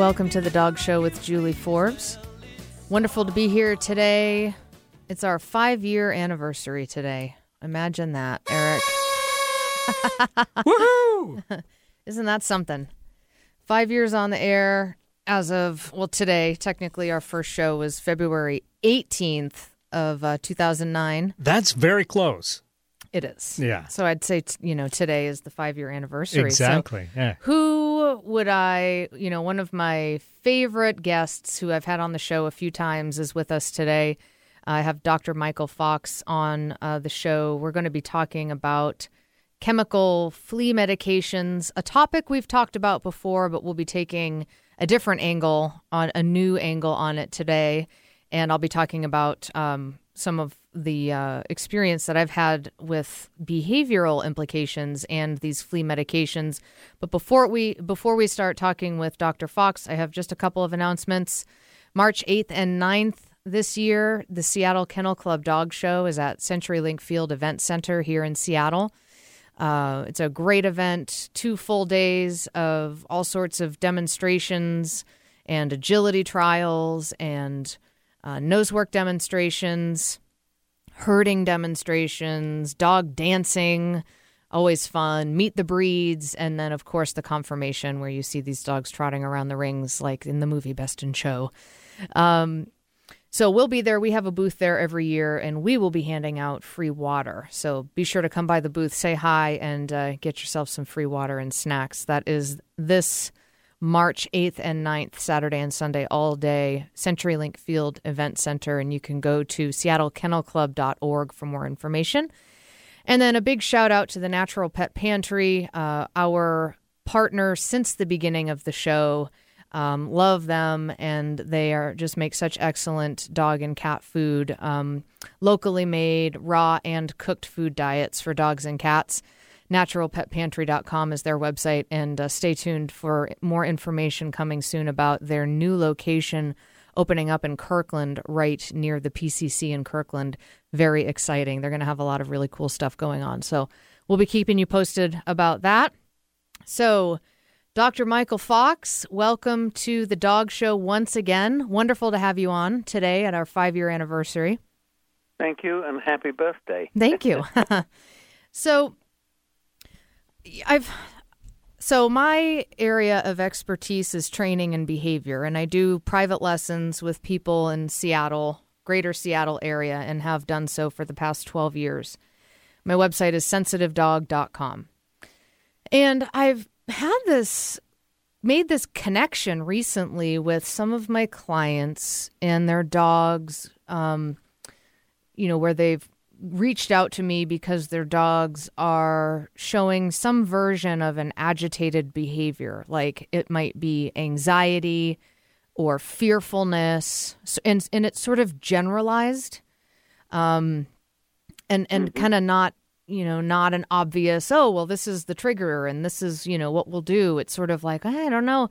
Welcome to the Dog Show with Julie Forbes. Wonderful to be here today. It's our five year anniversary today. Imagine that, Eric. Woohoo! Isn't that something? Five years on the air as of, well, today, technically, our first show was February 18th of uh, 2009. That's very close. It is. Yeah. So I'd say, t- you know, today is the five year anniversary. So Exactly. yeah. Who would I, you know, one of my favorite guests who I've had on the show a few times is with us today. I have Dr. Michael Fox on uh, the show. We're going to be talking about chemical flea medications, a topic we've talked about before, but we'll be taking a different angle on a new angle on it today. And I'll be talking about um, some of the uh, experience that I've had with behavioral implications and these flea medications. But before we before we start talking with Dr. Fox, I have just a couple of announcements. March 8th and 9th this year, the Seattle Kennel Club Dog Show is at CenturyLink Field Event Center here in Seattle. Uh, it's a great event, two full days of all sorts of demonstrations and agility trials and uh, nose work demonstrations, herding demonstrations, dog dancing, always fun, meet the breeds, and then, of course, the conformation where you see these dogs trotting around the rings like in the movie Best in Show. Um, so we'll be there. We have a booth there every year, and we will be handing out free water. So be sure to come by the booth, say hi, and uh, get yourself some free water and snacks. That is this March 8th and 9th, Saturday and Sunday, all day, CenturyLink Field Event Center. And you can go to seattlekennelclub.org for more information. And then a big shout out to the Natural Pet Pantry, uh, our partner since the beginning of the show. Um, love them, and they are just make such excellent dog and cat food, um, locally made, raw and cooked food diets for dogs and cats. NaturalPetPantry.com is their website, and uh, stay tuned for more information coming soon about their new location opening up in Kirkland, right near the PCC in Kirkland. Very exciting. They're going to have a lot of really cool stuff going on. So we'll be keeping you posted about that. So, Dr. Michael Fox, welcome to the Dog Show once again. Wonderful to have you on today at our five year anniversary. Thank you and happy birthday. Thank you. so, I've so my area of expertise is training and behavior, and I do private lessons with people in Seattle, Greater Seattle area, and have done so for the past twelve years. My website is sensitivedog.com, and I've had this made this connection recently with some of my clients and their dogs. Um, you know, where they've reached out to me because their dogs are showing some version of an agitated behavior. Like it might be anxiety or fearfulness, So- and and it's sort of generalized, um, and and kind of not you know not an obvious. Oh well, this is the trigger, and this is you know what we'll do. It's sort of like I don't know,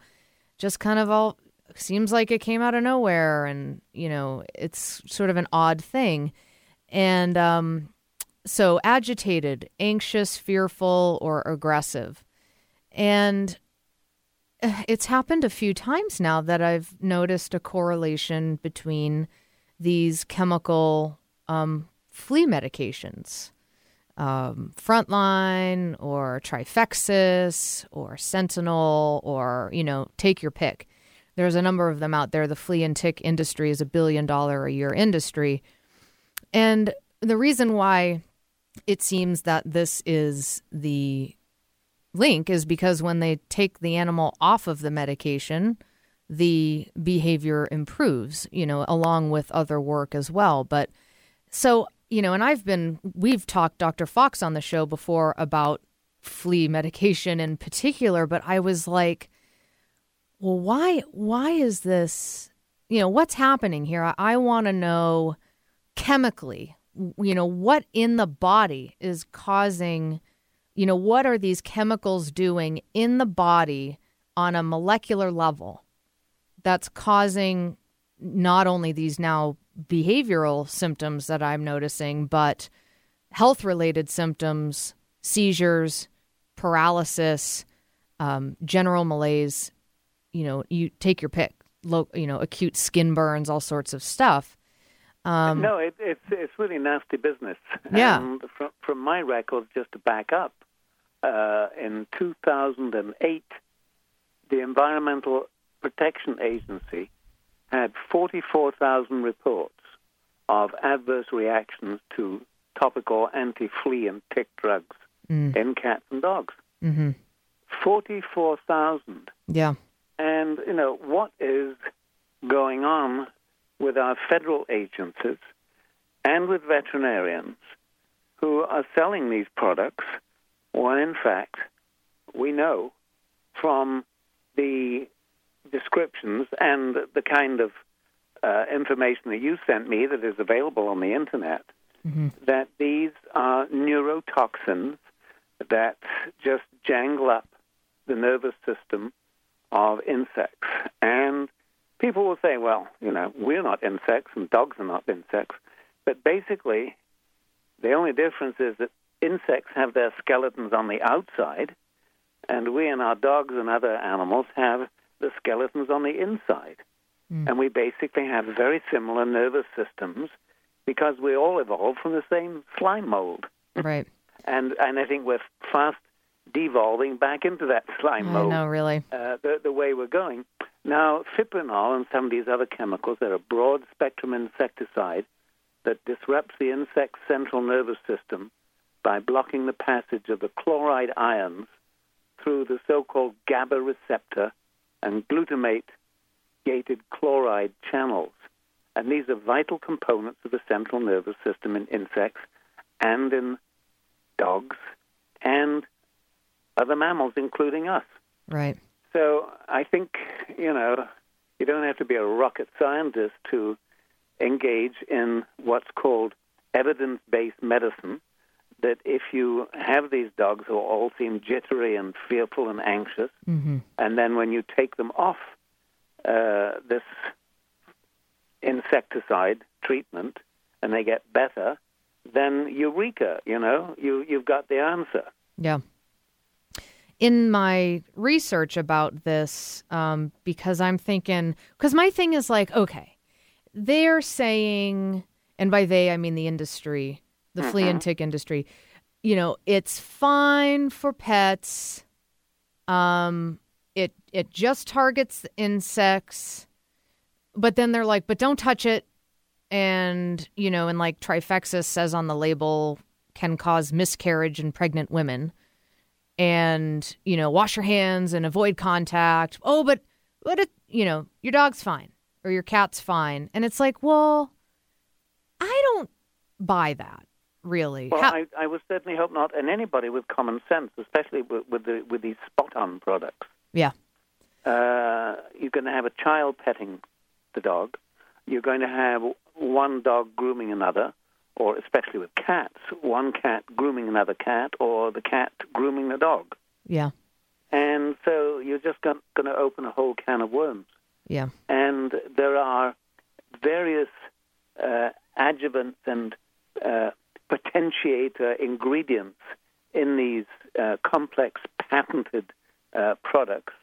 just kind of all seems like it came out of nowhere, and you know it's sort of an odd thing. And um, so agitated, anxious, fearful, or aggressive. And uh, it's happened a few times now that I've noticed a correlation between these chemical um, flea medications. Um, frontline or trifexis or sentinel or you know take your pick there's a number of them out there the flea and tick industry is a billion dollar a year industry and the reason why it seems that this is the link is because when they take the animal off of the medication, the behavior improves, you know, along with other work as well. But so, you know, and I've been, we've talked Dr. Fox on the show before about flea medication in particular, but I was like, well, why, why is this, you know, what's happening here? I, I want to know chemically, you know, what in the body is causing, you know, what are these chemicals doing in the body on a molecular level that's causing not only these now behavioral symptoms that I'm noticing, but health related symptoms, seizures, paralysis, um, general malaise, you know, you take your pick. Lo- you know, acute skin burns, all sorts of stuff. Um, no, it, it's it's really nasty business. Yeah. And from, from my records, just to back up, uh, in 2008, the Environmental Protection Agency had 44,000 reports of adverse reactions to topical anti-flea and tick drugs mm. in cats and dogs. Mm-hmm. 44,000. Yeah. And, you know, what is going on with our federal agencies and with veterinarians who are selling these products when, in fact, we know from the descriptions and the kind of uh, information that you sent me that is available on the internet mm-hmm. that these are neurotoxins that just jangle up the nervous system of insects. And people will say, well, you know, we're not insects and dogs are not insects. But basically, the only difference is that insects have their skeletons on the outside, and we and our dogs and other animals have the skeletons on the inside. Mm. And we basically have very similar nervous systems because we all evolved from the same slime mold. Right. and and I think we're fast devolving back into that slime mold. know, really. Uh, the, the way we're going. Now, fipronil and some of these other chemicals, they're a broad spectrum insecticide that disrupts the insect's central nervous system by blocking the passage of the chloride ions through the so called GABA receptor and glutamate gated chloride channels. And these are vital components of the central nervous system in insects and in dogs and other mammals, including us. Right. So I think, you know, you don't have to be a rocket scientist to engage in what's called evidence based medicine. That if you have these dogs who all seem jittery and fearful and anxious, Mm-hmm. and then when you take them off uh, this insecticide treatment and they get better, then eureka, you know, you, you've got the answer. Yeah. In my research about this, um, because I'm thinking, because my thing is like, okay, they're saying, and by they I mean the industry, the flea and tick industry, you know, it's fine for pets. Um, it it just targets insects, but then they're like, but don't touch it, and you know, and like Trifexis says on the label, can cause miscarriage in pregnant women and you know wash your hands and avoid contact oh but but it you know your dog's fine or your cat's fine and it's like well i don't buy that really Well, How- I, I would certainly hope not. And anybody with common sense, especially with, with, the, with these spot on products. yeah Uh, you're going to have a child petting the dog. You're going to have one dog grooming another, or especially with cats, one cat grooming another cat, or the cat grooming the dog. yeah And so you're just going to open a whole can of worms. yeah And there are various uh, adjuvants and uh, potentiator ingredients in these uh, complex patented uh, products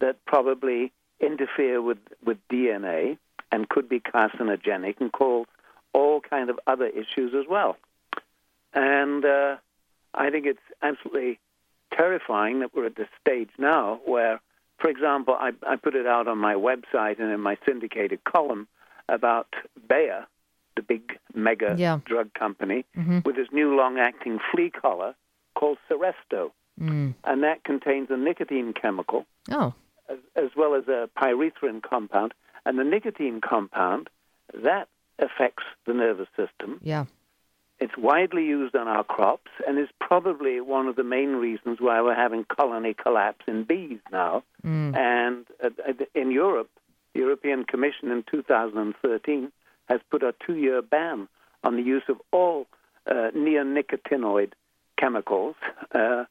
that probably interfere with, with DNA and could be carcinogenic and cause all kind of other issues as well. And uh, I think it's absolutely terrifying that we're at this stage now where, for example, I, I put it out on my website and in my syndicated column about Bayer, the big mega Yeah. drug company, Mhm. with this new long-acting flea collar called Seresto, mm. and that contains a nicotine chemical oh as, as well as a pyrethrin compound. And the nicotine compound that affects the nervous system. yeah It's widely used on our crops and is probably one of the main reasons why we're having colony collapse in bees now. mm. And uh, uh, in Europe, the European Commission in 2013 has put a two year ban on the use of all uh, neonicotinoid chemicals uh,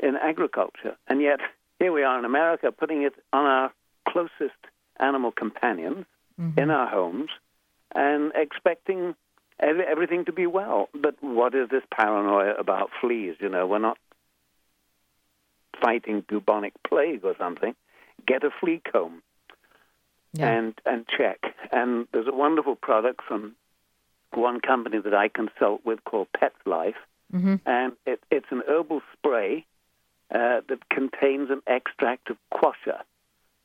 in agriculture. And yet, here we are in America putting it on our closest animal companions in our homes and expecting ev- everything to be well. But what is this paranoia about fleas? You know, we're not fighting bubonic plague or something. get a flea comb Yeah. and and check. And there's a wonderful product from one company that I consult with called Pets Life, Mhm. and it, it's an herbal spray uh, that contains an extract of quassia.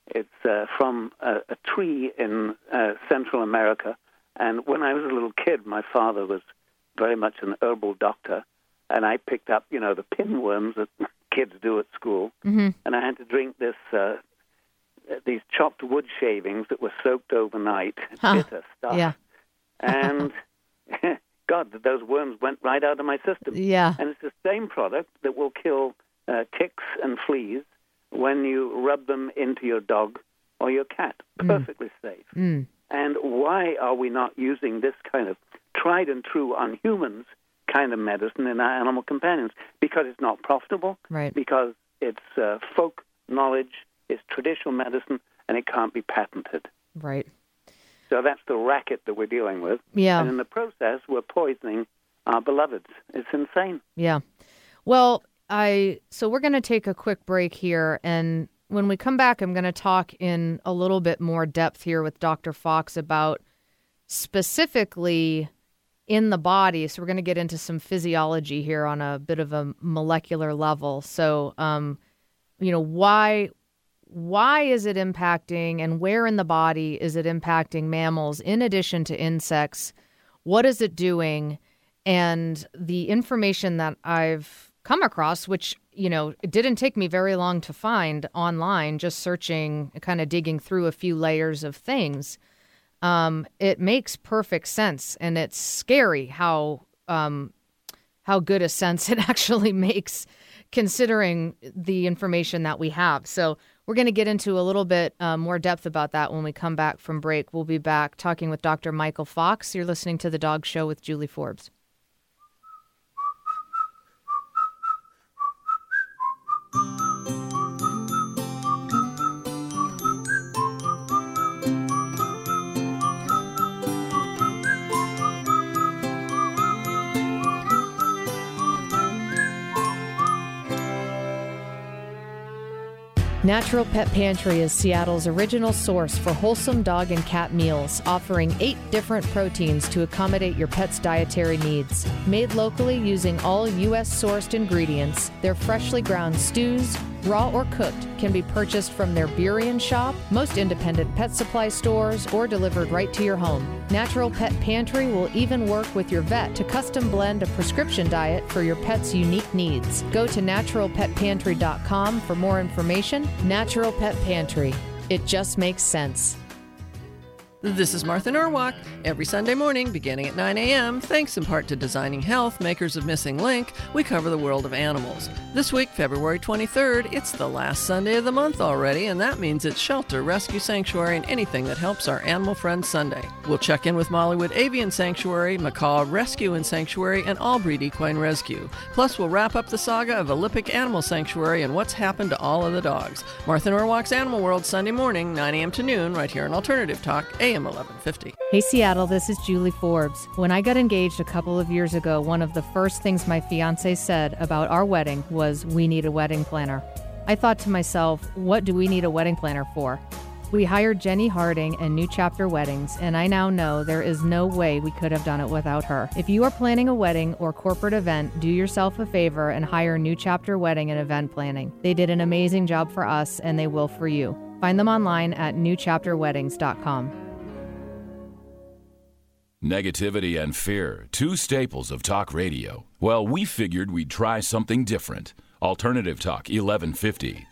It's uh, from a, a tree in uh, Central America. And when I was a little kid, my father was very much an herbal doctor, and I picked up, you know, the pinworms that kids do at school, Mhm. and I had to drink this uh, these chopped wood shavings that were soaked overnight, Huh. bitter stuff, Yeah. and God, those worms went right out of my system. Yeah. And it's the same product that will kill uh, ticks and fleas when you rub them into your dog or your cat. Perfectly safe. Mm. And why are we not using this kind of tried and true on humans kind of medicine in our animal companions? Because it's not profitable, Right. because it's uh, folk knowledge, it's traditional medicine, and it can't be patented. Right. So that's the racket that we're dealing with. Yeah. And in the process, we're poisoning our beloveds. It's insane. Yeah. Well, I so we're going to take a quick break here and when we come back I'm going to talk in a little bit more depth here with Dr. Fox about specifically in the body. So we're going to get into some physiology here on a bit of a molecular level. So um you know, why why is it impacting and where in the body is it impacting mammals in addition to insects? What is it doing? And the information that I've come across, which, you know, it didn't take me very long to find online, just searching, kind of digging through a few layers of things, um, it makes perfect sense. And it's scary how um, how good a sense it actually makes considering the information that we have. So we're going to get into a little bit uh, more depth about that when we come back from break. We'll be back talking with Dr. Michael Fox. You're listening to The Dog Show with Julie Forbes. Natural Pet Pantry is Seattle's original source for wholesome dog and cat meals, offering eight different proteins to accommodate your pet's dietary needs. Made locally using all U.S. sourced ingredients, their freshly ground stews, raw or cooked, can be purchased from their Burien shop, most independent pet supply stores, or delivered right to your home. Natural Pet Pantry will even work with your vet to custom blend a prescription diet for your pet's unique needs. Go to naturalpetpantry.com for more information. Natural Pet Pantry. It just makes sense. This is Martha Norwalk. Every Sunday morning, beginning at 9 a.m., thanks in part to Designing Health, makers of Missing Link, we cover the world of animals. This week, February 23rd, it's the last Sunday of the month already, and that means it's Shelter, Rescue Sanctuary, and anything that helps our animal friends Sunday. We'll check in with Mollywood Avian Sanctuary, Macaw Rescue and Sanctuary, and Albreed Equine Rescue. Plus, we'll wrap up the saga of Olympic Animal Sanctuary and what's happened to all of the dogs. Martha Norwalk's Animal World, Sunday morning, 9 a.m. to noon, right here on Alternative Talk, AM 1150. Hey Seattle, this is Julie Forbes. When I got engaged a couple of years ago, one of the first things my fiance said about our wedding was, We need a wedding planner. I thought to myself, What do we need a wedding planner for? We hired Jenny Harding and New Chapter Weddings, and I now know there is no way we could have done it without her. If you are planning a wedding or corporate event, do yourself a favor and hire New Chapter Wedding and Event Planning. They did an amazing job for us, and they will for you. Find them online at newchapterweddings.com. Negativity and fear, two staples of talk radio. Well, we figured we'd try something different. Alternative Talk 1150.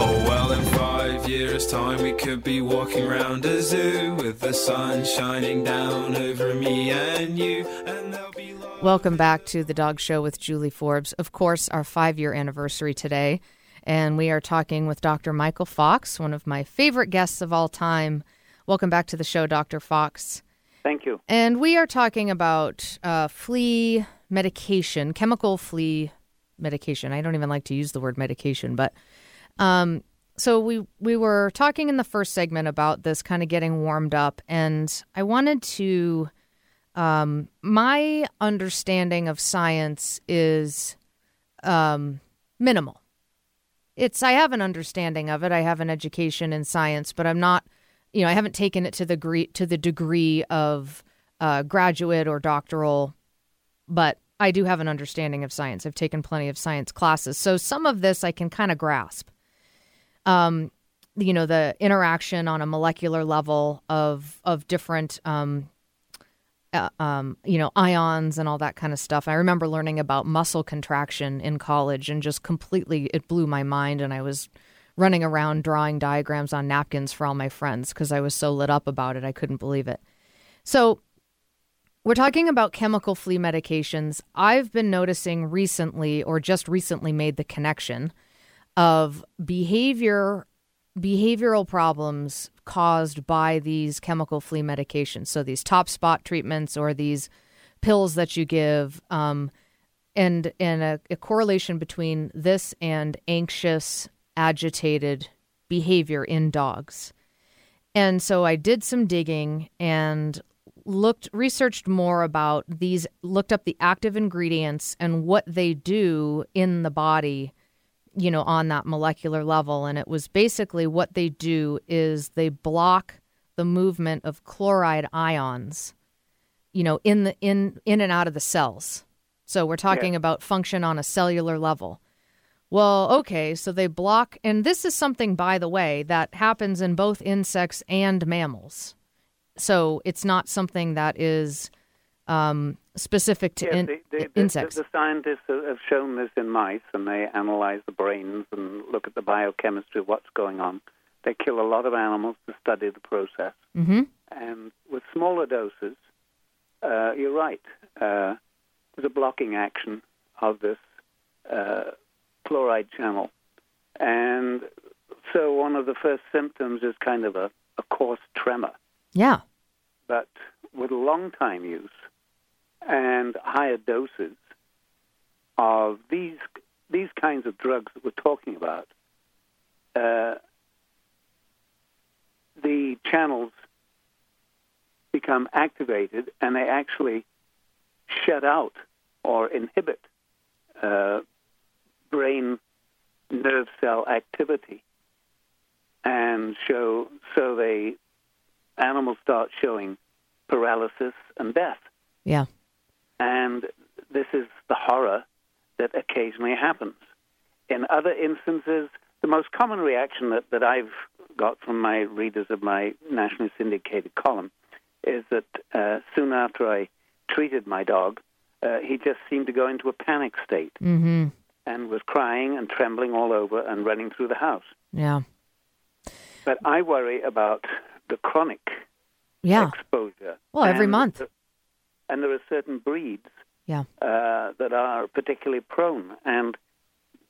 Oh, well, in five years' time, we could be walking around a zoo with the sun shining down over me and you, and there'll be. Welcome back to the Dog Show with Julie Forbes. Of course, our five year anniversary today. And we are talking with Dr. Michael Fox, one of my favorite guests of all time. Welcome back to the show, Dr. Fox. Thank you. And we are talking about uh, flea medication, chemical flea medication. I don't even like to use the word medication, but um, so we we were talking in the first segment about this kind of getting warmed up, and I wanted to Um, my understanding of science is um, minimal. It's I have an understanding of it. I have an education in science, but I'm not, you know, I haven't taken it to the degree to the degree of uh, graduate or doctoral, but I do have an understanding of science. I've taken plenty of science classes, so some of this I can kind of grasp. Um, you know, the interaction on a molecular level of of different um, uh, um, you know, ions and all that kind of stuff. I remember learning about muscle contraction in college and just completely, it blew my mind. And I was running around drawing diagrams on napkins for all my friends because I was so lit up about it. I couldn't believe it. So, we're talking about chemical flea medications. I've been noticing recently, or just recently made the connection of behavior behavioral problems caused by these chemical flea medications. So these top spot treatments or these pills that you give, um, and and a, a correlation between this and anxious, agitated behavior in dogs. And so I did some digging and looked researched more about these looked up the active ingredients and what they do in the body you know, on that molecular level. And it was basically what they do is they block the movement of chloride ions, you know, in the in in and out of the cells. So we're talking yeah. about function on a cellular level. Well, okay, so they block, and this is something, by the way, that happens in both insects and mammals. So it's not something that is um, specific to yes, in, the, the, insects. The, the, scientists have shown this in mice, and they analyze the brains and look at the biochemistry of what's going on. They kill a lot of animals to study the process. Mm-hmm. And with smaller doses, uh, you're right. Uh, there's a blocking action of this uh, chloride channel. And so one of the first symptoms is kind of a, a coarse tremor. Yeah. But with long time use, and higher doses of these these kinds of drugs that we're talking about, uh, the channels become activated and they actually shut out or inhibit uh, brain nerve cell activity and show so they animals start showing paralysis and death. Yeah. And this is the horror that occasionally happens. In other instances, the most common reaction that, that I've got from my readers of my nationally syndicated column is that uh, soon after I treated my dog, uh, he just seemed to go into a panic state mm-hmm. and was crying and trembling all over and running through the house. Yeah. But I worry about the chronic yeah. exposure. Well, every month and there are certain breeds yeah. uh, that are particularly prone, and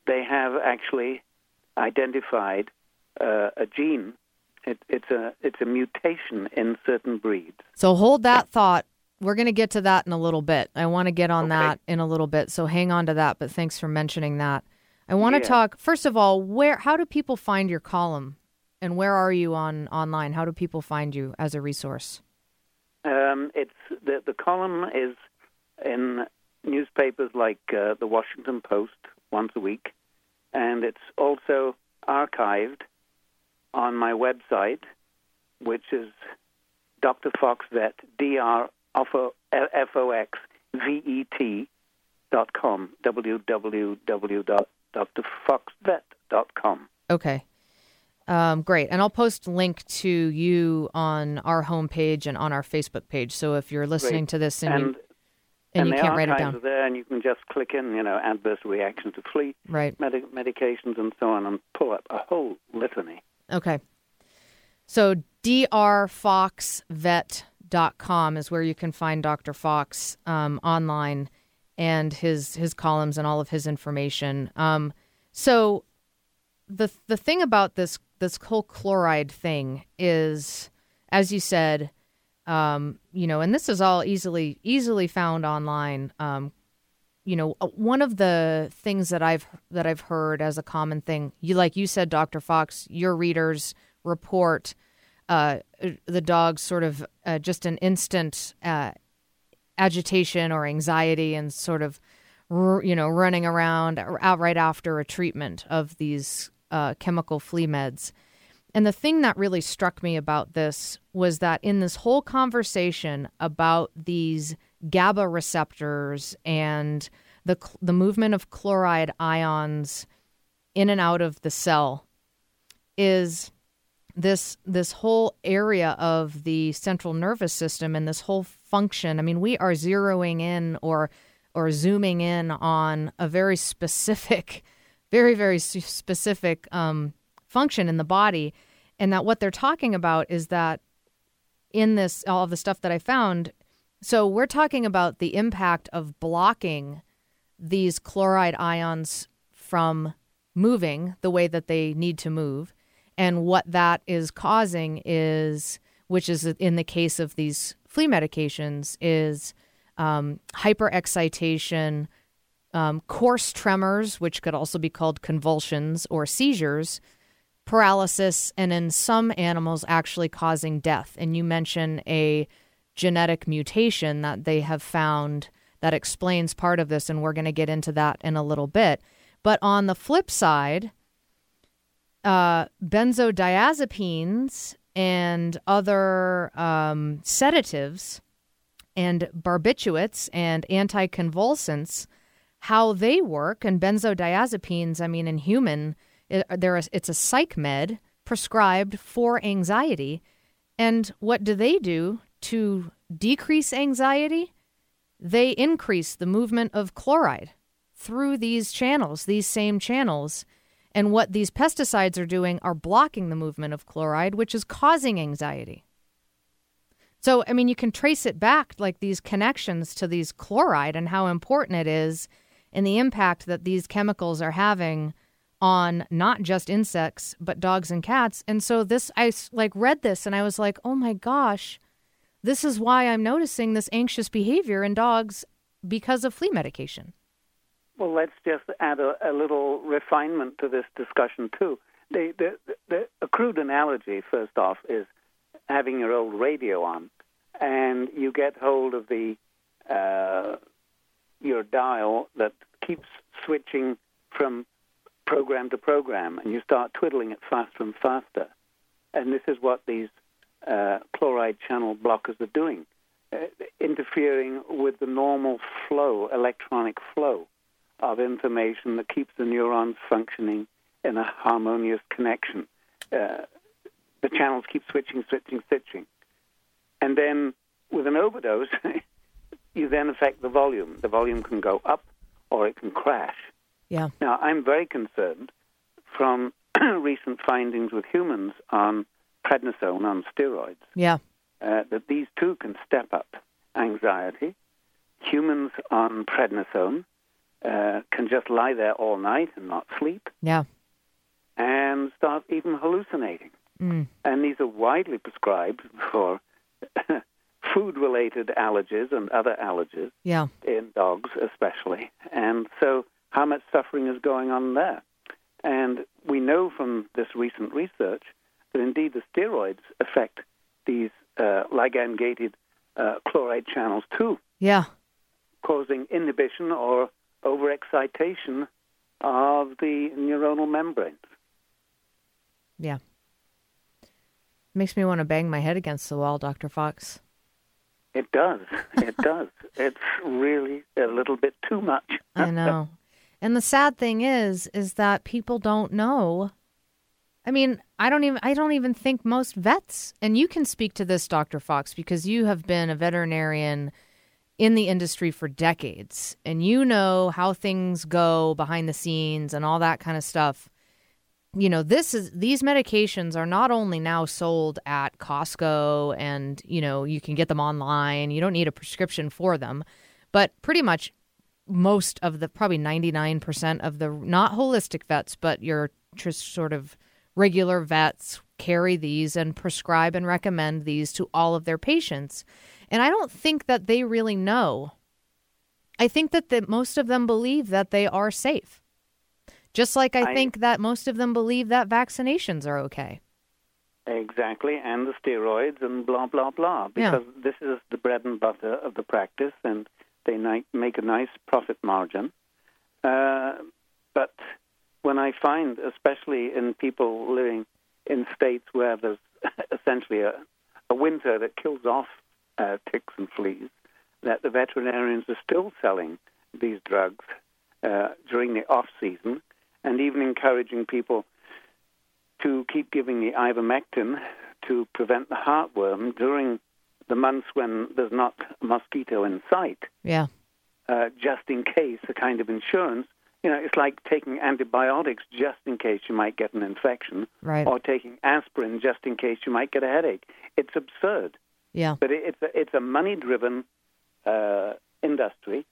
they have actually identified uh, a gene. It, it's a it's a mutation in certain breeds. So hold that thought. We're going to get to that in a little bit. I want to get on Okay. that in a little bit. So hang on to that. But thanks for mentioning that. I want to talk first of all. Where? How do people find your column? And where are you on online? How do people find you as a resource? Um, it's the the column is in newspapers like uh, the Washington Post once a week, and it's also archived on my website, which is Dr. Fox Vet, D R F O X V E T dot com. Okay. Um, great. And I'll post link to you on our homepage and on our Facebook page. So if you're listening Great. to this and, And you, and, you can't write it down, there, and you can just click in, you know, adverse reaction to flea right? medi- medications and so on, and pull up a whole litany. Okay. So drfoxvet.com is where you can find Dr. Fox um, online and his his columns and all of his information. Um, so the the thing about this this whole chloride thing is, as you said, um, you know, and this is all easily easily found online. Um, you know, uh, one of the things that I've that I've heard as a common thing, you like you said, Doctor Fox, your readers report uh, the dog's sort of uh, just an instant uh, agitation or anxiety and sort of you know running around out right after a treatment of these uh, chemical flea meds. And the thing that really struck me about this was that in this whole conversation about these GABA receptors and the the movement of chloride ions in and out of the cell is this this whole area of the central nervous system and this whole function. I mean, we are zeroing in or or zooming in on a very specific, very very specific um, function in the body, and that what they're talking about is that in this all of the stuff that I found. So we're talking about the impact of blocking these chloride ions from moving the way that they need to move. And what that is causing is, which is in the case of these flea medications, is um, hyperexcitation, um, coarse tremors, which could also be called convulsions or seizures, paralysis, and in some animals, actually causing death. And you mention a genetic mutation that they have found that explains part of this, and we're going to get into that in a little bit. But on the flip side, uh, benzodiazepines and other um, sedatives and barbiturates and anticonvulsants, how they work, and benzodiazepines, I mean, in human, it, there is, it's a psych med prescribed for anxiety. And what do they do to decrease anxiety? They increase the movement of chloride through these channels, these same channels. And what these pesticides are doing are blocking the movement of chloride, which is causing anxiety. So, I mean, you can trace it back like these connections to these chloride and how important it is and the impact that these chemicals are having on not just insects, but dogs and cats. And so this, I like read this and I was like, oh my gosh, this is why I'm noticing this anxious behavior in dogs because of flea medication. Well, let's just add a, a little refinement to this discussion, too. The, the, the, a crude analogy, first off, is having your old radio on, and you get hold of the uh, your dial that keeps switching from program to program, and you start twiddling it faster and faster. And this is what these uh, chloride channel blockers are doing, uh, interfering with the normal flow, electronic flow of information that keeps the neurons functioning in a harmonious connection. Uh, the channels keep switching, switching, switching. And then with an overdose, you then affect the volume. The volume can go up or it can crash. Yeah. Now, I'm very concerned from recent findings with humans on prednisone, on steroids. Yeah. Uh, that these too can step up anxiety. Humans on prednisone uh, can just lie there all night and not sleep. Yeah. And start even hallucinating. Mm. And these are widely prescribed for food related allergies and other allergies yeah. in dogs, especially. And so, how much suffering is going on there? And we know from this recent research that indeed the steroids affect these uh, ligand gated uh, chloride channels too. Yeah. Causing inhibition or overexcitation of the neuronal membranes. Yeah. Makes me want to bang my head against the wall, Dr. Fox. It does. It does. It's really a little bit too much. I know. And the sad thing is is that people don't know. I mean, I don't even I don't even think most vets and you can speak to this Dr. Fox because you have been a veterinarian in the industry for decades and you know how things go behind the scenes and all that kind of stuff. You know, this is these medications are not only now sold at Costco and, you know, you can get them online. You don't need a prescription for them, but pretty much most of the probably 99% of the not holistic vets, but your just sort of regular vets carry these and prescribe and recommend these to all of their patients. And I don't think that they really know. I think that the, most of them believe that they are safe. Just like I, I think that most of them believe that vaccinations are okay. Exactly, and the steroids and blah blah blah. Yeah. Because this is the bread and butter of the practice, and they make a nice profit margin. Uh, but when I find, especially in people living in states where there's essentially a, a winter that kills off uh, ticks and fleas, that the veterinarians are still selling these drugs uh, during the off season, and even encouraging people to keep giving the ivermectin to prevent the heartworm during the months when there's not a mosquito in sight, Yeah. uh, just in case, a kind of insurance. You know, it's like taking antibiotics just in case you might get an infection, Right. or taking aspirin just in case you might get a headache. It's absurd, Yeah. but it, it's a, it's a money-driven uh, industry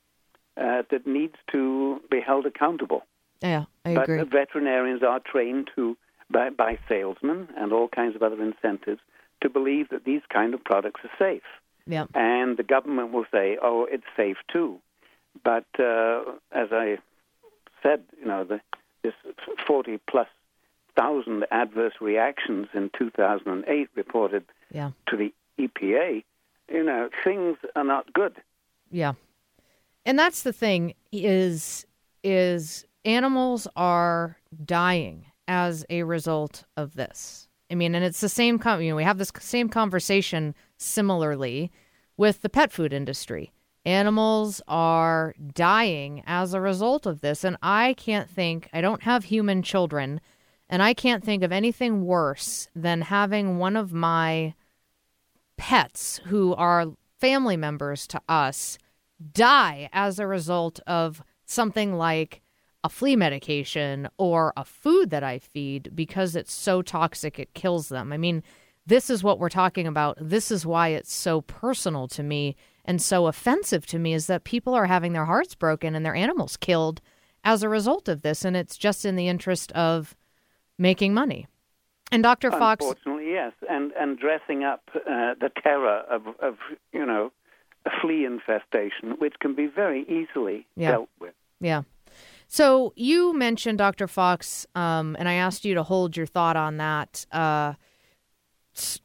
uh, that needs to be held accountable Yeah. I but agree. the veterinarians are trained to by, by salesmen and all kinds of other incentives to believe that these kind of products are safe. Yeah. And the government will say, "Oh, it's safe too." But uh, as I said, you know, the, this 40 plus thousand adverse reactions in 2008 reported Yeah. to the EPA. You know, things are not good. Yeah. And that's the thing is is animals are dying as a result of this. I mean, and it's the same com- you know, we have this same conversation similarly with the pet food industry. Animals are dying as a result of this and I can't think I don't have human children and I can't think of anything worse than having one of my pets who are family members to us die as a result of something like a flea medication or a food that I feed because it's so toxic it kills them. I mean, this is what we're talking about. This is why it's so personal to me and so offensive to me is that people are having their hearts broken and their animals killed as a result of this and it's just in the interest of making money. And Dr. Fox Unfortunately, yes, and and dressing up uh, the terror of of you know a flea infestation, which can be very easily Yeah. dealt with. Yeah. So you mentioned Dr. Fox, um, and I asked you to hold your thought on that, uh,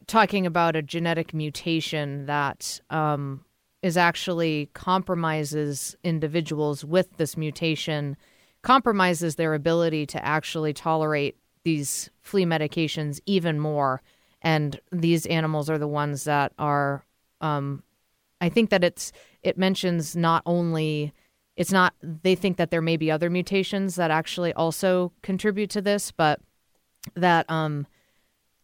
talking about a genetic mutation that um, is actually compromises individuals with this mutation, compromises their ability to actually tolerate these flea medications even more. And these animals are the ones that are um, I think that it's it mentions not only it's not they think that there may be other mutations that actually also contribute to this, but that um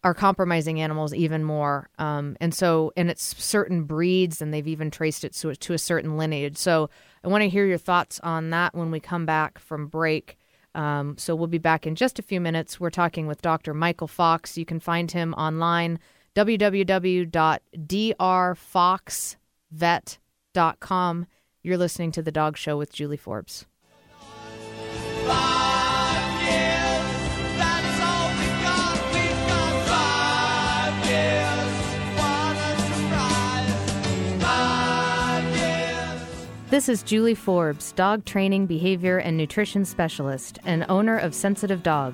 are compromising animals even more. Um, and so, and it's certain breeds, and they've even traced it to, to a certain lineage. So, I want to hear your thoughts on that when we come back from break. Um, so, we'll be back in just a few minutes. We're talking with Dr. Michael Fox. You can find him online www.drfoxvet.com. You're listening to The Dog Show with Julie Forbes. This is Julie Forbes, dog training, behavior, and nutrition specialist, and owner of Sensitive Dog,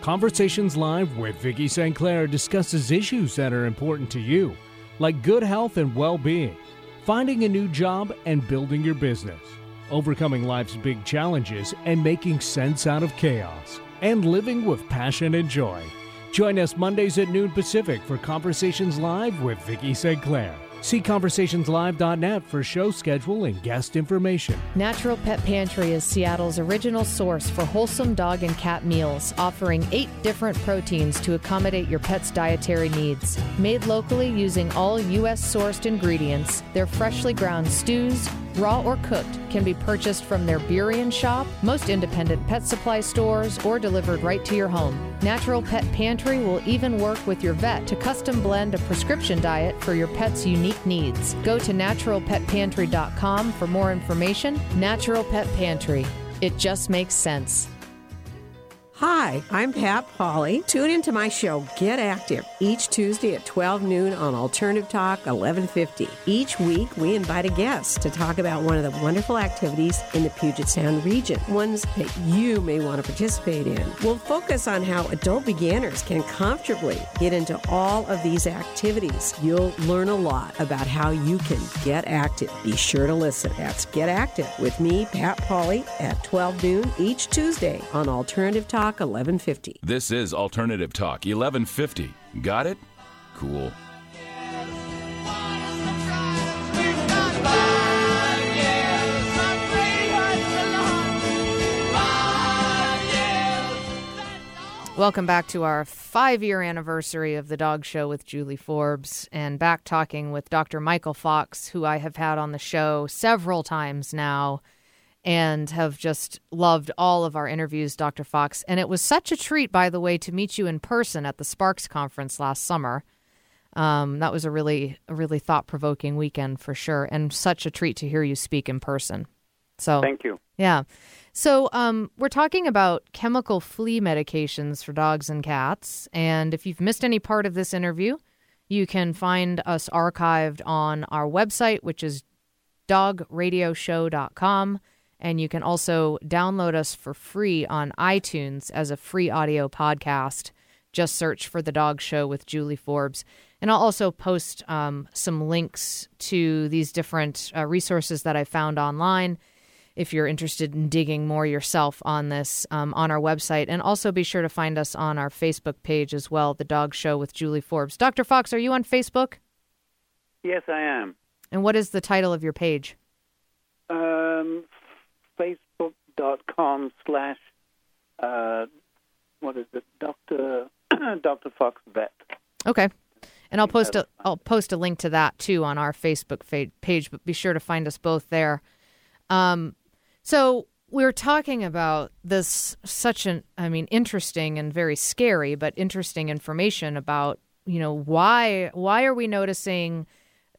Conversations Live with Vicki St. Clair discusses issues that are important to you, like good health and well being, finding a new job and building your business, overcoming life's big challenges and making sense out of chaos, and living with passion and joy. Join us Mondays at noon Pacific for Conversations Live with Vicki St. Clair. See conversationslive.net for show schedule and guest information. Natural Pet Pantry is Seattle's original source for wholesome dog and cat meals, offering eight different proteins to accommodate your pet's dietary needs. Made locally using all U.S. sourced ingredients, their freshly ground stews, raw or cooked, can be purchased from their Burien shop, most independent pet supply stores, or delivered right to your home. Natural Pet Pantry will even work with your vet to custom blend a prescription diet for your pet's unique needs. Go to naturalpetpantry.com for more information. Natural Pet Pantry. It just makes sense. Hi, I'm Pat Polly. Tune into my show Get Active each Tuesday at 12 noon on Alternative Talk 1150. Each week we invite a guest to talk about one of the wonderful activities in the Puget Sound region, ones that you may want to participate in. We'll focus on how adult beginners can comfortably get into all of these activities. You'll learn a lot about how you can get active. Be sure to listen. That's Get Active with me, Pat Polly, at 12 noon each Tuesday on Alternative Talk 1150. This is Alternative Talk 1150. Got it? Cool. Welcome back to our five year anniversary of the Dog Show with Julie Forbes, and back talking with Dr. Michael Fox, who I have had on the show several times now and have just loved all of our interviews, Dr. Fox. And it was such a treat, by the way, to meet you in person at the SPARCS conference last summer. Um, that was a really, a really thought provoking weekend for sure, and such a treat to hear you speak in person. So, Thank you. yeah. So, um, we're talking about chemical flea medications for dogs and cats. And if you've missed any part of this interview, you can find us archived on our website, which is dogradioshow.com. And you can also download us for free on iTunes as a free audio podcast. Just search for The Dog Show with Julie Forbes. And I'll also post um, some links to these different uh, resources that I found online if you're interested in digging more yourself on this um, on our website. And also be sure to find us on our Facebook page as well, The Dog Show with Julie Forbes. Dr. Fox, are you on Facebook? Yes, I am. And what is the title of your page? Um, Facebook.com slash, uh, what is it, Dr. Dr. Fox Vet. Okay. And I'll post a I'll post a link to that too on our Facebook fa- page, but be sure to find us both there. Um, so we're talking about this such an I mean interesting and very scary, but interesting information about you know why why are we noticing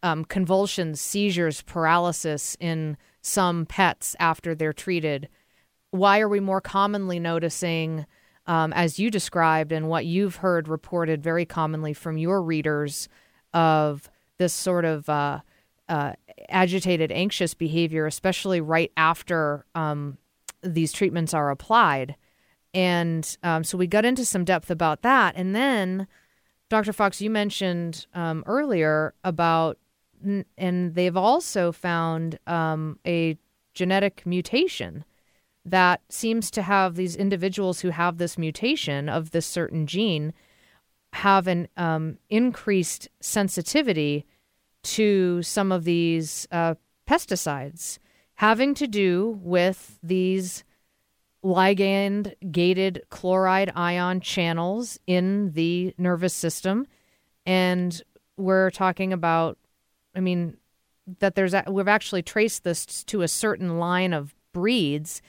um, convulsions, seizures, paralysis in some pets after they're treated? Why are we more commonly noticing, um, as you described and what you've heard reported very commonly from your readers, of this sort of uh, uh, agitated, anxious behavior, especially right after um, these treatments are applied? And um, so we got into some depth about that. And then, Dr. Fox, you mentioned um, earlier about and they've also found um, a genetic mutation that seems to have these individuals who have this mutation of this certain gene have an um, increased sensitivity to some of these uh, pesticides having to do with these ligand gated chloride ion channels in the nervous system. And we're talking about I mean, that there's a, we've actually traced this to a certain line of breeds,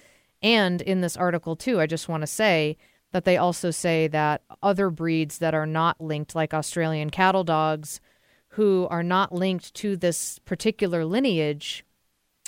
and in this article too, I just want to say that they also say that other breeds that are not linked, like Australian cattle dogs, who are not linked to this particular lineage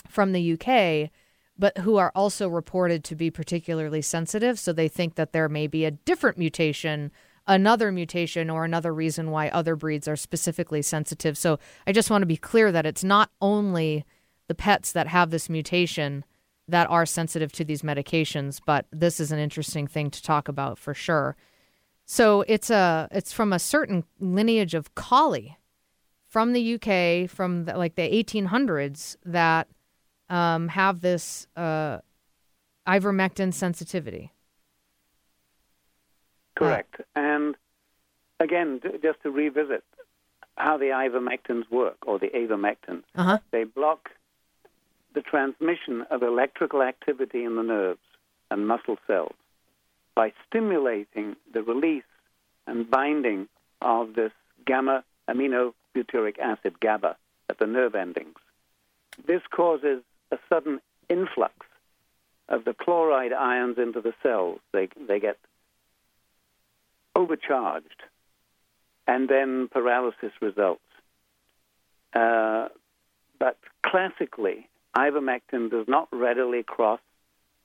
from the UK, but who are also reported to be particularly sensitive. So they think that there may be a different mutation another mutation or another reason why other breeds are specifically sensitive. So I just want to be clear that it's not only the pets that have this mutation that are sensitive to these medications, but this is an interesting thing to talk about for sure. So it's a it's from a certain lineage of collie from the UK from the, like the 1800s that um, have this uh, ivermectin sensitivity. Correct. And again, d- just to revisit how the ivermectins work, or the avermectin, Uh-huh. they block the transmission of electrical activity in the nerves and muscle cells by stimulating the release and binding of this gamma aminobutyric acid, GABA, at the nerve endings. This causes a sudden influx of the chloride ions into the cells. They, they get overcharged, and then paralysis results. Uh, but classically, ivermectin does not readily cross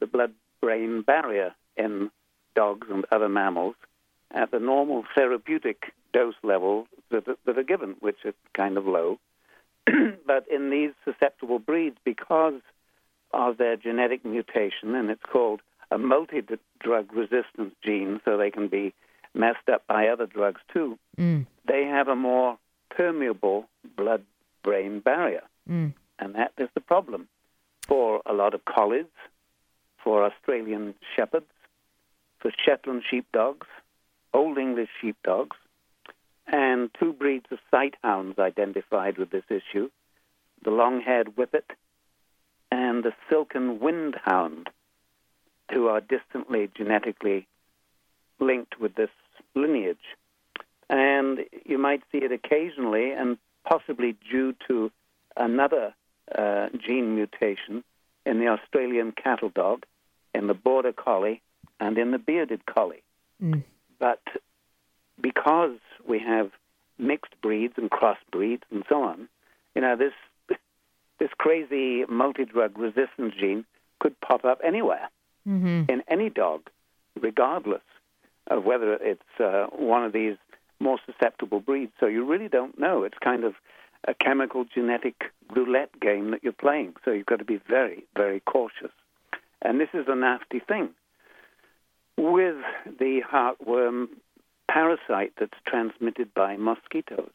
the blood brain barrier in dogs and other mammals at the normal therapeutic dose level that, that are given, which is kind of low. but in these susceptible breeds, because of their genetic mutation, and it's called a multi drug resistance gene, so they can be messed up by other drugs too, Mm. they have a more permeable blood brain barrier. Mm. And that is the problem for a lot of collies, for Australian shepherds, for Shetland sheepdogs, Old English sheepdogs, and two breeds of sighthounds identified with this issue the long haired whippet and the silken windhound, who are distantly genetically linked with this lineage. And you might see it occasionally, and possibly due to another uh, gene mutation in the Australian cattle dog, in the border collie, and in the bearded collie. Mm. But because we have mixed breeds and crossbreeds and so on, you know, this this crazy multi-drug resistance gene could pop up anywhere hmm in any dog, regardless of whether it's uh, one of these more susceptible breeds. So you really don't know. It's kind of a chemical genetic roulette game that you're playing. So you've got to be very, very cautious. And this is a nasty thing. With the heartworm parasite that's transmitted by mosquitoes,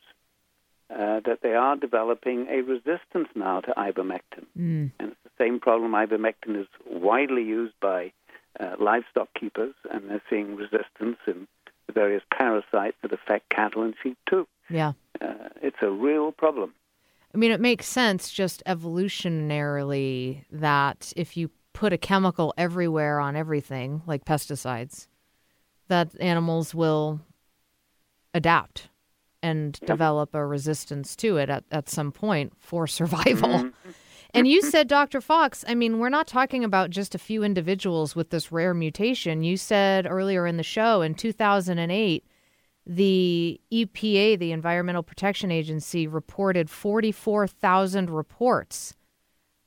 uh, that they are developing a resistance now to ivermectin. Mm. And it's the same problem. Ivermectin is widely used by uh, livestock keepers, and they're seeing resistance in the various parasites that affect cattle and sheep too. Yeah. Uh, it's a real problem. I mean, it makes sense just evolutionarily that if you put a chemical everywhere on everything, like pesticides, that animals will adapt and develop a resistance to it at, at some point for survival. And you said, Dr. Fox, I mean, we're not talking about just a few individuals with this rare mutation. You said earlier in the show in 2008, the EPA, the Environmental Protection Agency, reported 44,000 reports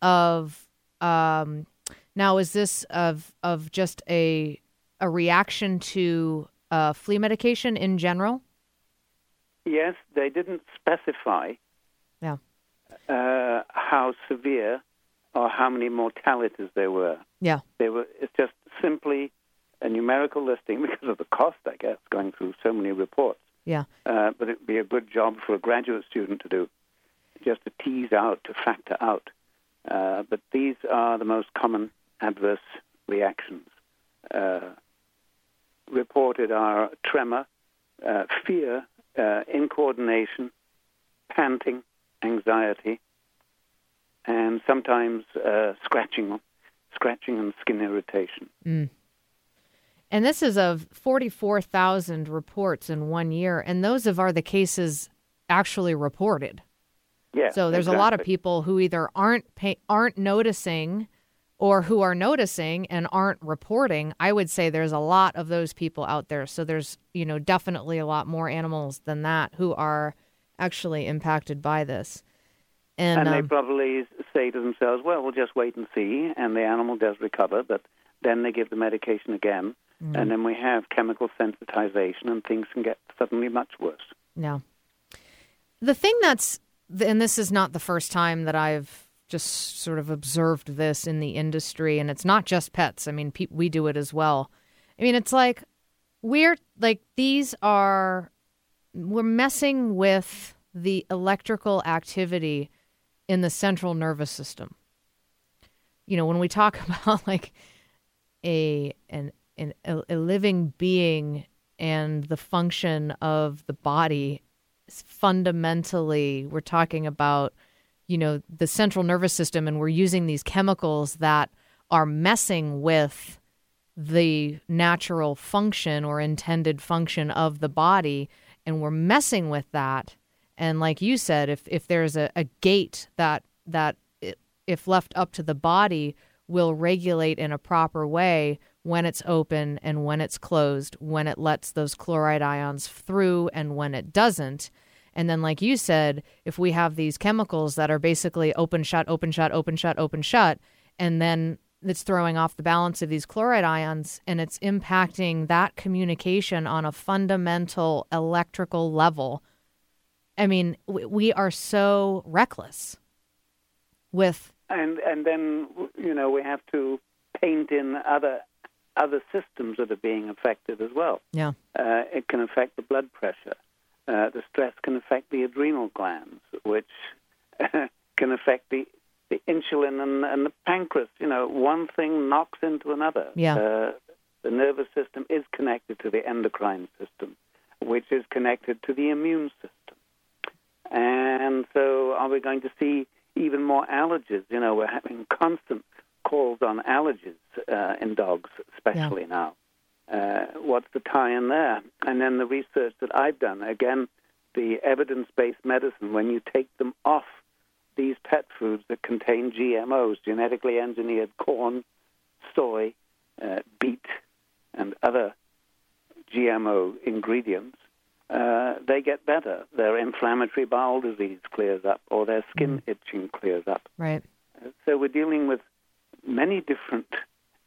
of. Um, now, is this of of just a a reaction to uh, flea medication in general? Yes, they didn't specify. Uh, how severe or how many mortalities there were. Yeah. They were. It's just simply a numerical listing because of the cost, I guess, going through so many reports. Yeah. Uh, but it would be a good job for a graduate student to do, just to tease out, to factor out. Uh, but these are the most common adverse reactions. Uh, reported are tremor, uh, fear, uh, incoordination, panting, anxiety, and sometimes uh, scratching, scratching and skin irritation. Mm. And this is of 44,000 reports in one year. And those of are the cases actually reported. Yeah. So there's a lot of people who either aren't pay, aren't noticing or who are noticing and aren't reporting. I would say there's a lot of those people out there. So there's, you know, definitely a lot more animals than that who are actually impacted by this. And, And they um, probably say to themselves, well, we'll just wait and see, and the animal does recover, but then they give the medication again, Mm. and then we have chemical sensitization, and things can get suddenly much worse. No. The thing that's, and this is not the first time that I've just sort of observed this in the industry, and it's not just pets. I mean, pe- we do it as well. I mean, it's like we're like these are we're messing with the electrical activity in the central nervous system. You know, when we talk about like a an, an a, living being and the function of the body fundamentally we're talking about you know the central nervous system and we're using these chemicals that are messing with the natural function or intended function of the body and we're messing with that and like you said if if there's a, a gate that that if left up to the body, will regulate in a proper way when it's open and when it's closed, when it lets those chloride ions through and when it doesn't. And then, like you said, if we have these chemicals that are basically open, shut, open, shut, open, shut, open, shut, and then it's throwing off the balance of these chloride ions and it's impacting that communication on a fundamental electrical level. I mean, we are so reckless with. And, and then, you know, we have to paint in other other systems that are being affected as well. Yeah. Uh, it can affect the blood pressure. Uh, the stress can affect the adrenal glands, which can affect the, the insulin and, and, the pancreas. You know, one thing knocks into another. Yeah. Uh, the nervous system is connected to the endocrine system, which is connected to the immune system. And so, are we going to see even more allergies? You know, we're having constant calls on allergies uh, in dogs, especially yeah. now. Uh, what's the tie in there? And then the research that I've done, again, the evidence based medicine, when you take them off these pet foods that contain GMOs, genetically engineered corn, soy, uh, beet, and other GMO ingredients, uh, they get better. Their inflammatory bowel disease clears up, or their skin mm. itching clears up. Right. Uh, so we're dealing with many different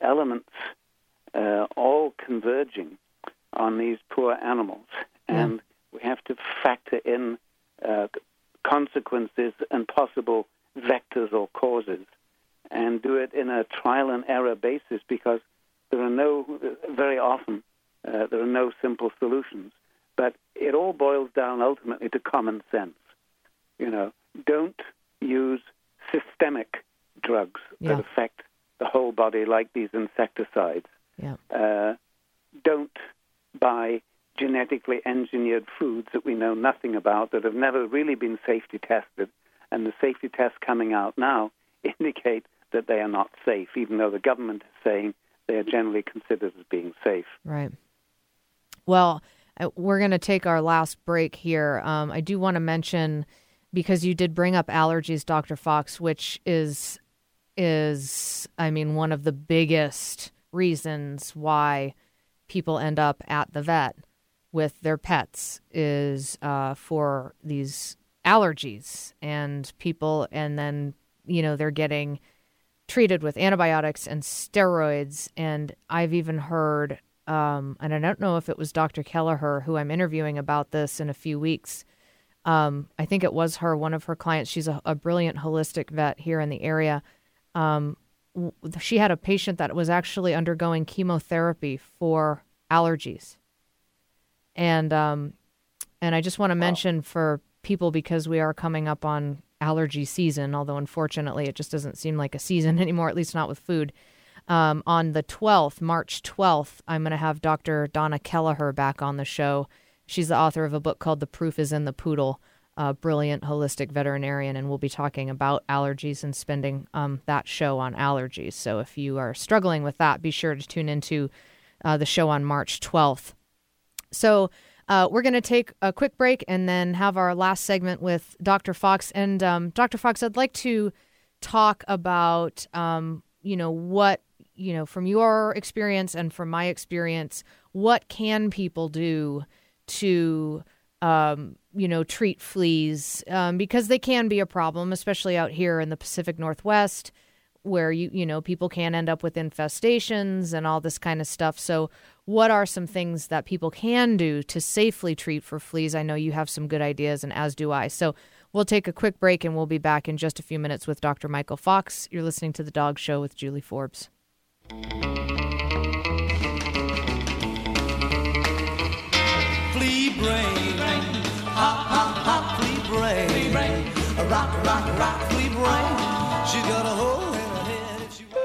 elements uh, all converging on these poor animals. And we have to factor in uh, consequences and possible vectors or causes and do it in a trial and error basis because there are no, very often, uh, there are no simple solutions. But it all boils down ultimately to common sense. You know, don't use systemic drugs yeah. that affect the whole body, like these insecticides. Yeah. Uh, don't buy genetically engineered foods that we know nothing about, that have never really been safety tested, and the safety tests coming out now indicate that they are not safe, even though the government is saying they are generally considered as being safe. Right. Well, uh, we're going to take our last break here. Um, I do want to mention because you did bring up allergies, Dr. Fox, which is is, I mean, one of the biggest reasons why people end up at the vet with their pets is uh, for these allergies and people, and then, you know, they're getting treated with antibiotics and steroids. And I've even heard, um, and I don't know if it was Dr. Kelleher who I'm interviewing about this in a few weeks. Um, I think it was her, one of her clients. She's a, a brilliant holistic vet here in the area um, she had a patient that was actually undergoing chemotherapy for allergies. And um, and I just want to wow. mention for people because we are coming up on allergy season, although unfortunately it just doesn't seem like a season anymore, at least not with food. Um, on the 12th, March 12th, I'm going to have Dr. Donna Kelleher back on the show. She's the author of a book called The Proof is in the Poodle a brilliant holistic veterinarian, and we'll be talking about allergies and spending um, that show on allergies. So if you are struggling with that, be sure to tune into uh, the show on March 12th. So uh, we're going to take a quick break and then have our last segment with Dr. Fox. And um, Dr. Fox, I'd like to talk about, um, you know, what, you know, from your experience and from my experience, what can people do to um, you know, treat fleas um, because they can be a problem, especially out here in the Pacific Northwest, where you you know people can end up with infestations and all this kind of stuff. So, what are some things that people can do to safely treat for fleas? I know you have some good ideas, and as do I. So. We'll take a quick break and we'll be back in just a few minutes with Dr. Michael Fox. You're listening to The Dog Show with Julie Forbes. Flea brain, hop, hop, hop, flea brain, rock, rock, rock, flea brain.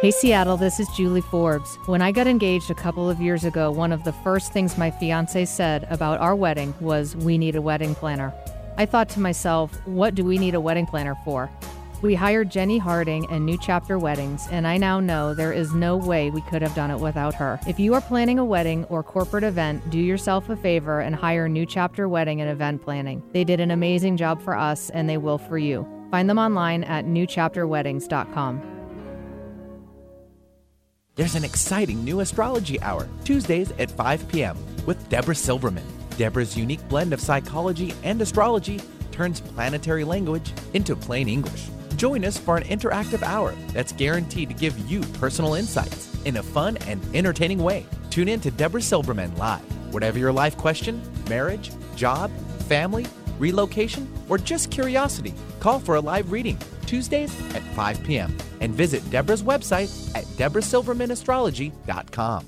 Hey Seattle, this is Julie Forbes. When I got engaged a couple of years ago, one of the first things my fiance said about our wedding was, We need a wedding planner. I thought to myself, What do we need a wedding planner for? We hired Jenny Harding and New Chapter Weddings, and I now know there is no way we could have done it without her. If you are planning a wedding or corporate event, do yourself a favor and hire New Chapter Wedding and Event Planning. They did an amazing job for us, and they will for you. Find them online at newchapterweddings.com. There's an exciting new astrology hour, Tuesdays at 5 p.m., with Deborah Silverman. Deborah's unique blend of psychology and astrology turns planetary language into plain English. Join us for an interactive hour that's guaranteed to give you personal insights in a fun and entertaining way. Tune in to Deborah Silverman live. Whatever your life question, marriage, job, family, relocation, or just curiosity, call for a live reading Tuesdays at 5 p.m. and visit Deborah's website at deborahsilvermanastrology.com.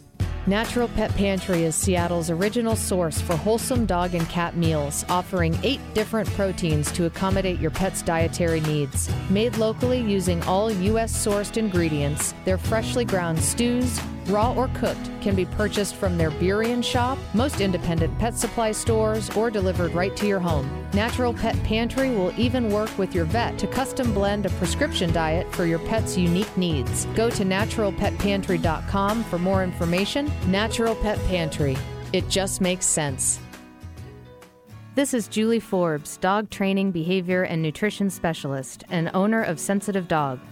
Natural Pet Pantry is Seattle's original source for wholesome dog and cat meals, offering eight different proteins to accommodate your pet's dietary needs. Made locally using all U.S. sourced ingredients, their freshly ground stews, raw or cooked, can be purchased from their Burien shop, most independent pet supply stores, or delivered right to your home. Natural Pet Pantry will even work with your vet to custom blend a prescription diet for your pet's unique needs. Go to naturalpetpantry.com for more information. Natural Pet Pantry. It just makes sense. This is Julie Forbes, dog training, behavior, and nutrition specialist, and owner of Sensitive Dog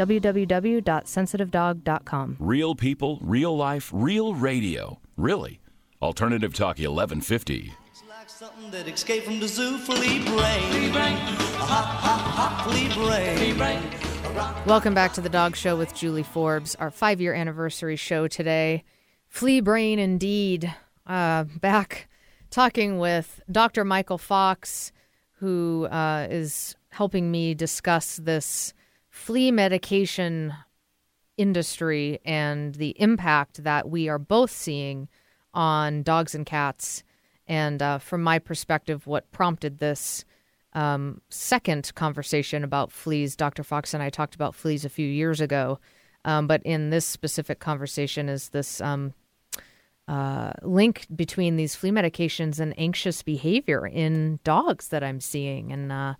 www.sensitivedog.com. Real people, real life, real radio. Really. Alternative Talk 1150. It's like something that escaped from the zoo. Brain. Welcome back to the Dog Show with Julie Forbes, our five year anniversary show today. Flea brain, indeed. Uh, back talking with Dr. Michael Fox, who uh, is helping me discuss this flea medication industry and the impact that we are both seeing on dogs and cats. And uh, from my perspective, what prompted this um, second conversation about fleas, Dr. Fox and I talked about fleas a few years ago. Um, but in this specific conversation, is this um, uh, link between these flea medications and anxious behavior in dogs that I'm seeing. And uh,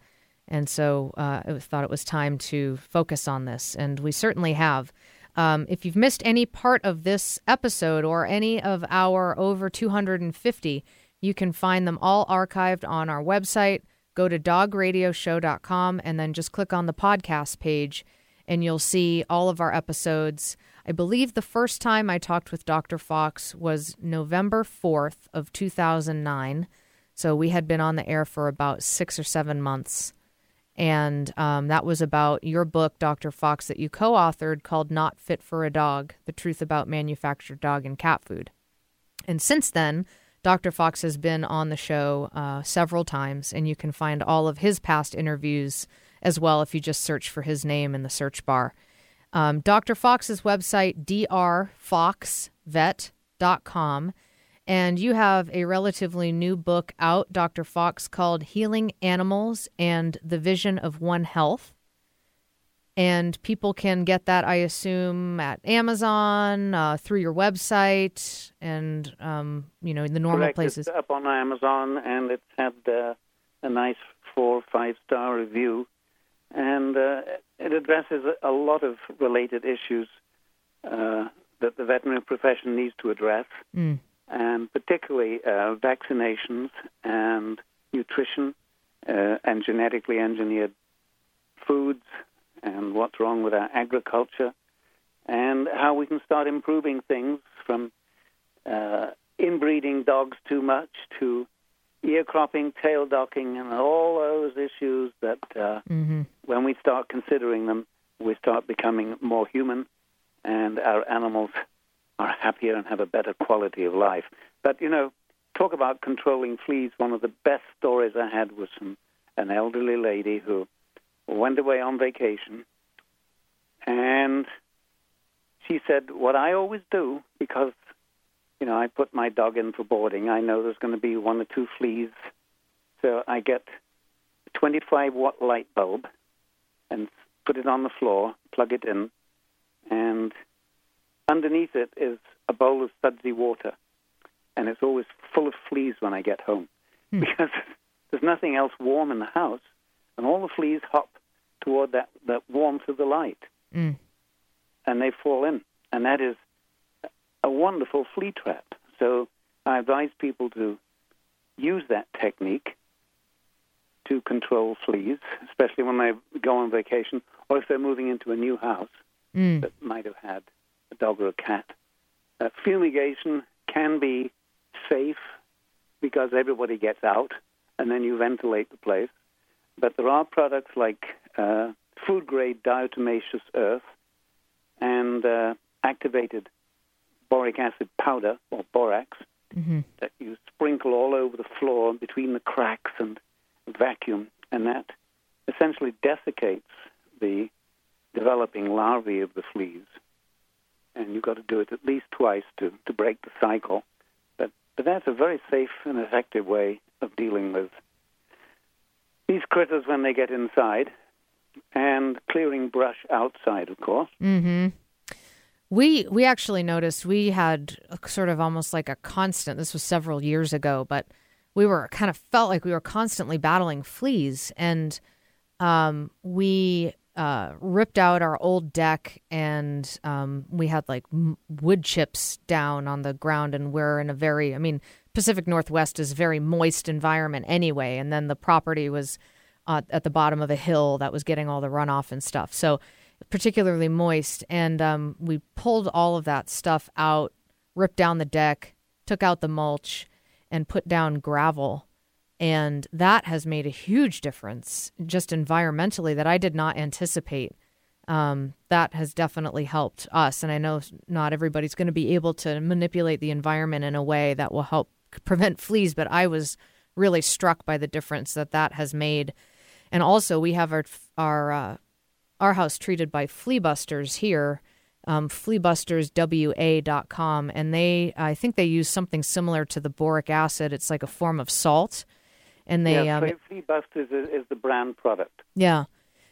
and so uh, I thought it was time to focus on this, and we certainly have. Um, if you've missed any part of this episode or any of our over 250, you can find them all archived on our website. Go to dogradioshow.com and then just click on the podcast page, and you'll see all of our episodes. I believe the first time I talked with Dr. Fox was November 4th of 2009. So we had been on the air for about six or seven months and um, that was about your book, Dr. Fox, that you co authored called Not Fit for a Dog The Truth About Manufactured Dog and Cat Food. And since then, Dr. Fox has been on the show uh, several times, and you can find all of his past interviews as well if you just search for his name in the search bar. Um, Dr. Fox's website, drfoxvet.com and you have a relatively new book out, Dr. Fox, called Healing Animals and the Vision of One Health. And people can get that, I assume, at Amazon, uh, through your website, and, um, you know, in the normal Correct. places. It's up on Amazon, and it's had uh, a nice four five star review. And uh, it addresses a lot of related issues uh, that the veterinary profession needs to address. Mm and particularly uh, vaccinations and nutrition uh, and genetically engineered foods and what's wrong with our agriculture and how we can start improving things from uh, inbreeding dogs too much to ear cropping, tail docking, and all those issues that uh, mm-hmm. when we start considering them, we start becoming more human and our animals are happier and have a better quality of life. But, you know, talk about controlling fleas. One of the best stories I had was from an elderly lady who went away on vacation. And she said, What I always do, because, you know, I put my dog in for boarding, I know there's going to be one or two fleas. So I get a 25 watt light bulb and put it on the floor, plug it in, and underneath it is a bowl of sudsy water, and it's always full of fleas when I get home because there's nothing else warm in the house, and all the fleas hop toward that, that warmth of the light, Mm. and they fall in, and that is a wonderful flea trap. So I advise people to use that technique to control fleas, especially when they go on vacation or if they're moving into a new house Mm. that might have had a dog or a cat. Uh, fumigation can be safe because everybody gets out and then you ventilate the place. But there are products like uh, food grade diatomaceous earth and uh, activated boric acid powder or borax hmm that you sprinkle all over the floor between the cracks and vacuum, and that essentially desiccates the developing larvae of the fleas. And you've got to do it at least twice to, to break the cycle. But, but that's a very safe and effective way of dealing with these critters when they get inside, and clearing brush outside, of course. Mm-hmm. We we actually noticed we had sort of almost like a constant. This was several years ago, but we were kind of felt like we were constantly battling fleas, and um, we uh, ripped out our old deck, and um, we had like m- wood chips down on the ground, and we're in a very, I mean, Pacific Northwest is a very moist environment anyway, and then the property was uh, at the bottom of a hill that was getting all the runoff and stuff. So particularly moist. And um, we pulled all of that stuff out, ripped down the deck, took out the mulch, and put down gravel. And that has made a huge difference just environmentally that I did not anticipate. Um, that has definitely helped us. And I know not everybody's going to be able to manipulate the environment in a way that will help prevent fleas, but I was really struck by the difference that that has made. And also, we have our our uh, our house treated by flea busters here, um, fleabusterswa.com, and they I think they use something similar to the boric acid. It's like a form of salt, and they yeah, um, Flea- Bust is, is the brand product yeah.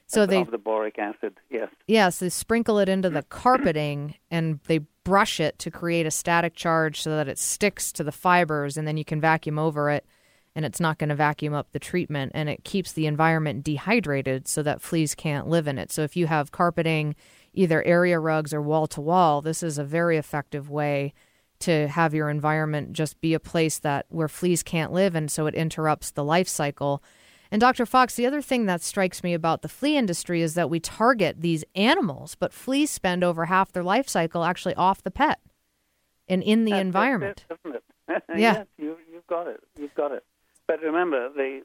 So of, they of the boric acid, yes. Yes, they sprinkle it into the carpeting and they brush it to create a static charge so that it sticks to the fibers and then you can vacuum over it and it's not going to vacuum up the treatment and it keeps the environment dehydrated so that fleas can't live in it. So if you have carpeting, either area rugs or wall to wall, this is a very effective way to have your environment just be a place that where fleas can't live and so it interrupts the life cycle. And Dr. Fox, the other thing that strikes me about the flea industry is that we target these animals, but fleas spend over half their life cycle actually off the pet and in the That's- environment. it? Yeah. yes, you, you've got it. You've got it. But remember, the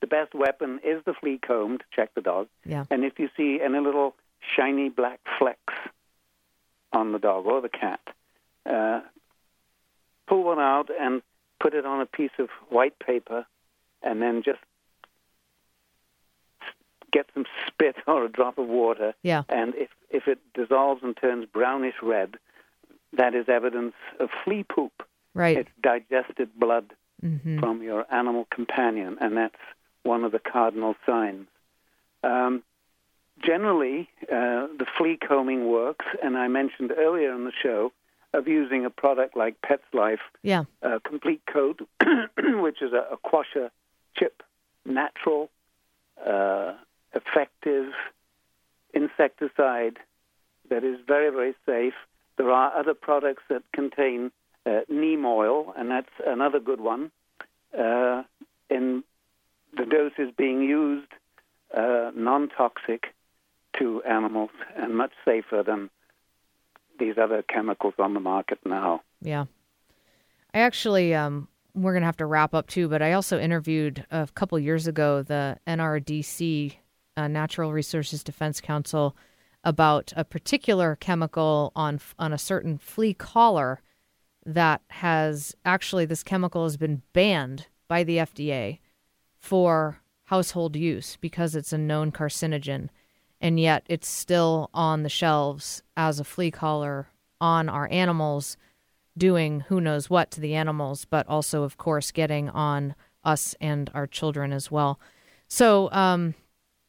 the best weapon is the flea comb to check the dog. Yeah. And if you see any little shiny black flecks on the dog or the cat, uh, pull one out and put it on a piece of white paper, and then just get some spit or a drop of water. Yeah. And if if it dissolves and turns brownish red, that is evidence of flea poop. Right. It's digested blood Mhm. from your animal companion, and that's one of the cardinal signs. Um, generally, uh, the flea combing works, and I mentioned earlier in the show of using a product like Pet's Life Yeah. uh, Complete Coat, which is a, a quassia chip, natural, uh, effective insecticide that is very, very safe. There are other products that contain uh, neem oil, and that's another good one. Uh, in the doses being used, uh, non-toxic to animals and much safer than these other chemicals on the market now. Yeah. I actually, um, we're going to have to wrap up too, but I also interviewed a couple years ago the NRDC, uh, Natural Resources Defense Council, about a particular chemical on on a certain flea collar that has actually this chemical has been banned by the FDA for household use because it's a known carcinogen and yet it's still on the shelves as a flea collar on our animals doing who knows what to the animals but also of course getting on us and our children as well so um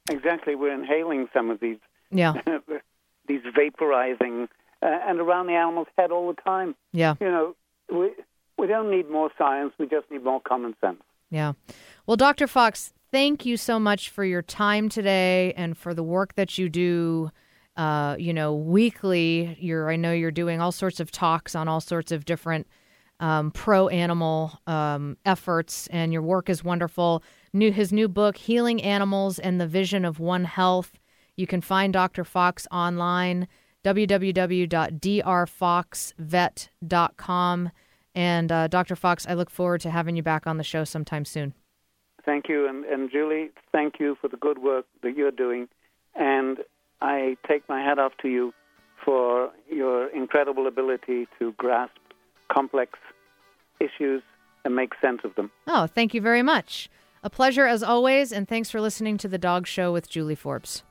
Exactly, we're inhaling some of these yeah these vaporizing uh, and around the animal's head all the time. Yeah. You know, we we don't need more science. We just need more common sense. Yeah. Well, Dr. Fox, thank you so much for your time today and for the work that you do. Uh, you know, weekly. You're I know you're doing all sorts of talks on all sorts of different um, pro animal um, efforts, and your work is wonderful. New his new book, Healing Animals and the Vision of One Health. You can find Dr. Fox online, www.drfoxvet.com. And uh, Dr. Fox, I look forward to having you back on the show sometime soon. Thank you, and, and Julie, thank you for the good work that you're doing. And I take my hat off to you for your incredible ability to grasp complex issues and make sense of them. Oh, thank you very much. A pleasure as always, and thanks for listening to The Dog Show with Julie Forbes.